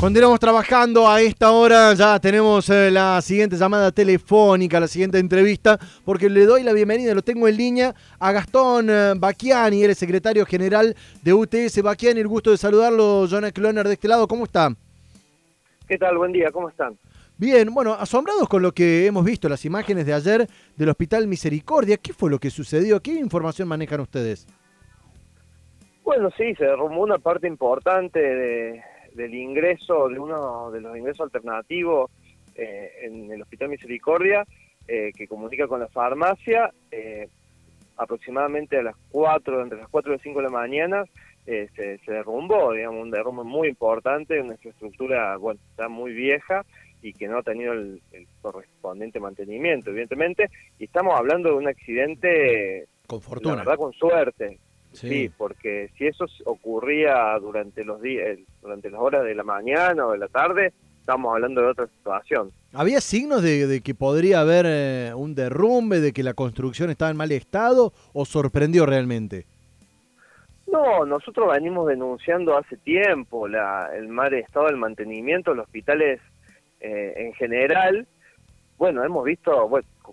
Continuamos trabajando a esta hora, ya tenemos eh, la siguiente llamada telefónica, la siguiente entrevista, porque le doy la bienvenida, lo tengo en línea, a Gastón eh, Bacchiani, él es secretario general de UTS Bacchiani, el gusto de saludarlo, Jonah Cloner de este lado, ¿cómo está? ¿Qué tal? Buen día, ¿cómo están? Bien, bueno, asombrados con lo que hemos visto, las imágenes de ayer del Hospital Misericordia, ¿qué fue lo que sucedió? ¿Qué información manejan ustedes? Bueno, sí, se derrumbó una parte importante de del ingreso, de uno de los ingresos alternativos eh, en el Hospital Misericordia, eh, que comunica con la farmacia, eh, aproximadamente a las 4, entre las 4 y las 5 de la mañana, se, se, derrumbó, digamos, un derrumbe muy importante, una infraestructura, bueno, está muy vieja y que no ha tenido el, correspondiente mantenimiento, evidentemente, y estamos hablando de un accidente, con fortuna. La verdad, con suerte, Sí. porque si eso ocurría durante los días, durante las horas de la mañana o de la tarde, estamos hablando de otra situación. ¿Había signos de, que podría haber eh, un derrumbe, de que la construcción estaba en mal estado o sorprendió realmente? No, nosotros venimos denunciando hace tiempo la, el mal estado del mantenimiento de los hospitales eh, en general. Bueno, hemos visto,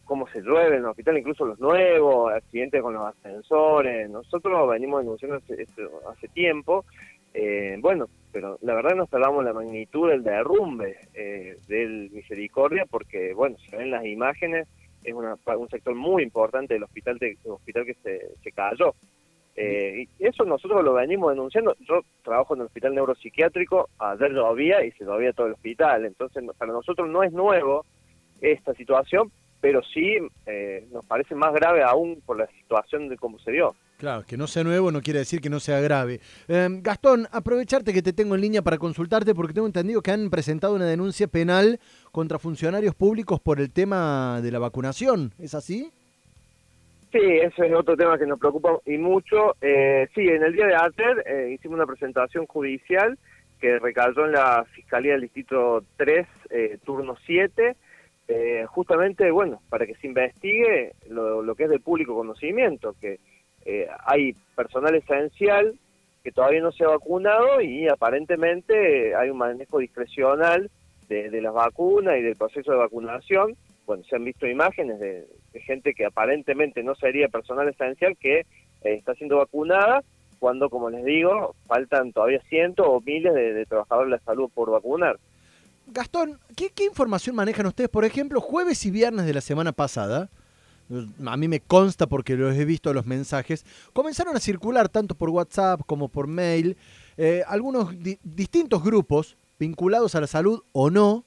cómo se llueve en el hospital, incluso los nuevos, accidentes con los ascensores. Nosotros venimos denunciando hace, hace tiempo, eh, bueno, pero la verdad no esperábamos la magnitud del derrumbe eh, del Misericordia, porque, bueno, se ven las imágenes, es una, un sector muy importante del hospital, de, hospital que se, se cayó. Eh, y eso nosotros lo venimos denunciando. Yo trabajo en el hospital neuropsiquiátrico, ayer lo había y se lo había todo el hospital. Entonces, para nosotros no es nuevo esta situación, pero sí eh, nos parece más grave aún por la situación de cómo se dio. Claro, que no sea nuevo no quiere decir que no sea grave. Em, Gastón, aprovecharte que te tengo en línea para consultarte porque tengo entendido que han presentado una denuncia penal contra funcionarios públicos por el tema de la vacunación. ¿Es así? Sí, ese es otro tema que nos preocupa y mucho. Eh, sí, en el día de ayer eh, hicimos una presentación judicial que recayó en la Fiscalía del Distrito 3, turno 7, eh, justamente, bueno, para que se investigue lo, que es del público conocimiento, que eh, hay personal esencial que todavía no se ha vacunado y aparentemente hay un manejo discrecional de, las vacunas y del proceso de vacunación. Bueno, se han visto imágenes de, gente que aparentemente no sería personal esencial que eh, está siendo vacunada, cuando, como les digo, faltan todavía cientos o miles de trabajadores de la salud por vacunar. Gastón, ¿qué, información manejan ustedes? Por ejemplo, jueves y viernes de la semana pasada, a mí me consta porque los he visto los mensajes, comenzaron a circular tanto por WhatsApp como por mail eh, algunos distintos grupos vinculados a la salud o no,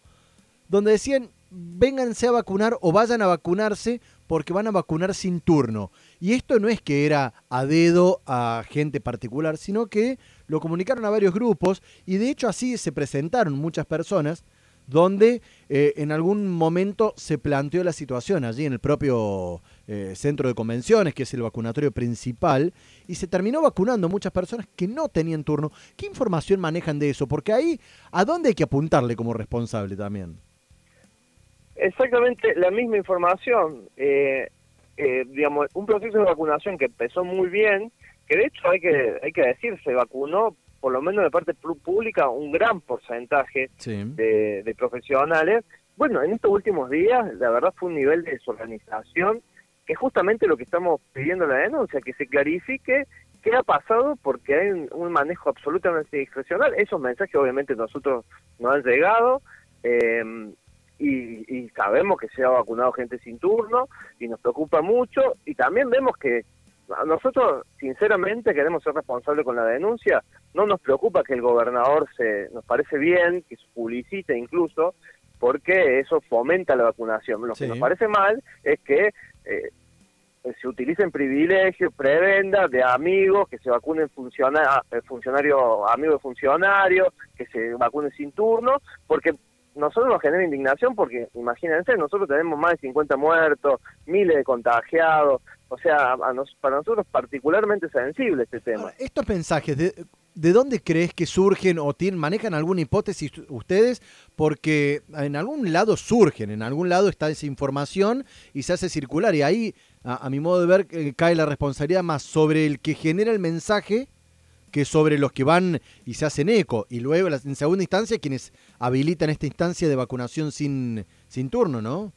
donde decían, vénganse a vacunar o vayan a vacunarse porque van a vacunar sin turno. Y esto no es que era a dedo a gente particular, sino que lo comunicaron a varios grupos y de hecho así se presentaron muchas personas donde eh, en algún momento se planteó la situación allí en el propio eh, centro de convenciones, que es el vacunatorio principal, y se terminó vacunando muchas personas que no tenían turno. ¿Qué información manejan de eso? Porque ahí, ¿a dónde hay que apuntarle como responsable también? Exactamente la misma información. Eh, eh, digamos, un proceso de vacunación que empezó muy bien, que de hecho hay que, hay que decir, se vacunó por lo menos de parte pública un gran porcentaje de, profesionales. Bueno, en estos últimos días, la verdad fue un nivel de desorganización que es justamente lo que estamos pidiendo en la denuncia, que se clarifique qué ha pasado porque hay un, manejo absolutamente discrecional. Esos mensajes obviamente nosotros no han llegado. Eh, y, sabemos que se ha vacunado gente sin turno y nos preocupa mucho y también vemos que nosotros sinceramente queremos ser responsables con la denuncia, no nos preocupa que el gobernador se nos parece bien que se publicite incluso porque eso fomenta la vacunación. Lo que nos parece mal es que eh, se utilicen privilegios, prebendas de amigos, que se vacunen funciona, funcionarios, amigos de funcionarios, que se vacunen sin turno, porque nosotros nos genera indignación porque, imagínense, nosotros tenemos más de 50 muertos, miles de contagiados, o sea, para nosotros particularmente sensible este tema. estos mensajes, de, ¿de dónde crees que surgen o tienen, manejan alguna hipótesis ustedes? Porque en algún lado surgen, en algún lado está esa información y se hace circular y ahí, a, mi modo de ver, eh, cae la responsabilidad más sobre el que genera el mensaje que sobre los que van y se hacen eco. Y luego, en segunda instancia, quienes habilitan esta instancia de vacunación sin, sin turno, ¿no?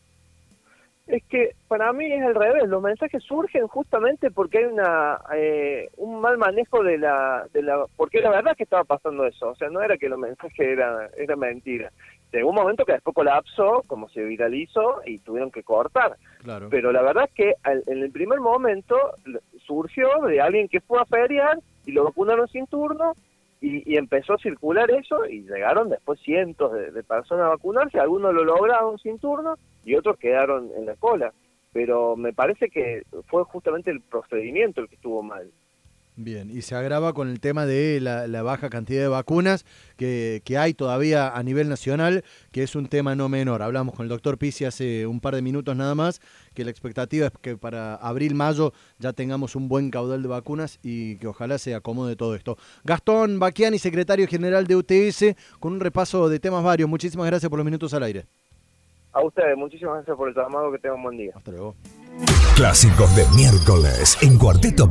Es que para mí es al revés, los mensajes surgen justamente porque hay una eh, un mal manejo de la, de la... Porque la verdad que estaba pasando eso, o sea, no era que los mensajes eran era mentira. Llegó un momento que después colapsó, como se viralizó, y tuvieron que cortar. Claro. Pero la verdad es que en el primer momento surgió de alguien que fue a feriar y lo vacunaron sin turno y, empezó a circular eso y llegaron después cientos de, personas a vacunarse, algunos lo lograron sin turno y otros quedaron en la cola. Pero me parece que fue justamente el procedimiento el que estuvo mal. Bien, y se agrava con el tema de la, baja cantidad de vacunas que, hay todavía a nivel nacional, que es un tema no menor. Hablamos con el doctor Pisi hace un par de minutos nada más, que la expectativa es que para abril, mayo ya tengamos un buen caudal de vacunas y que ojalá se acomode todo esto. Gastón Baquiani, secretario general de UTS, con un repaso de temas varios. Muchísimas gracias por los minutos al aire. A ustedes, muchísimas gracias por el llamado, que tengan un buen día. Hasta luego. Clásicos de miércoles en Cuarteto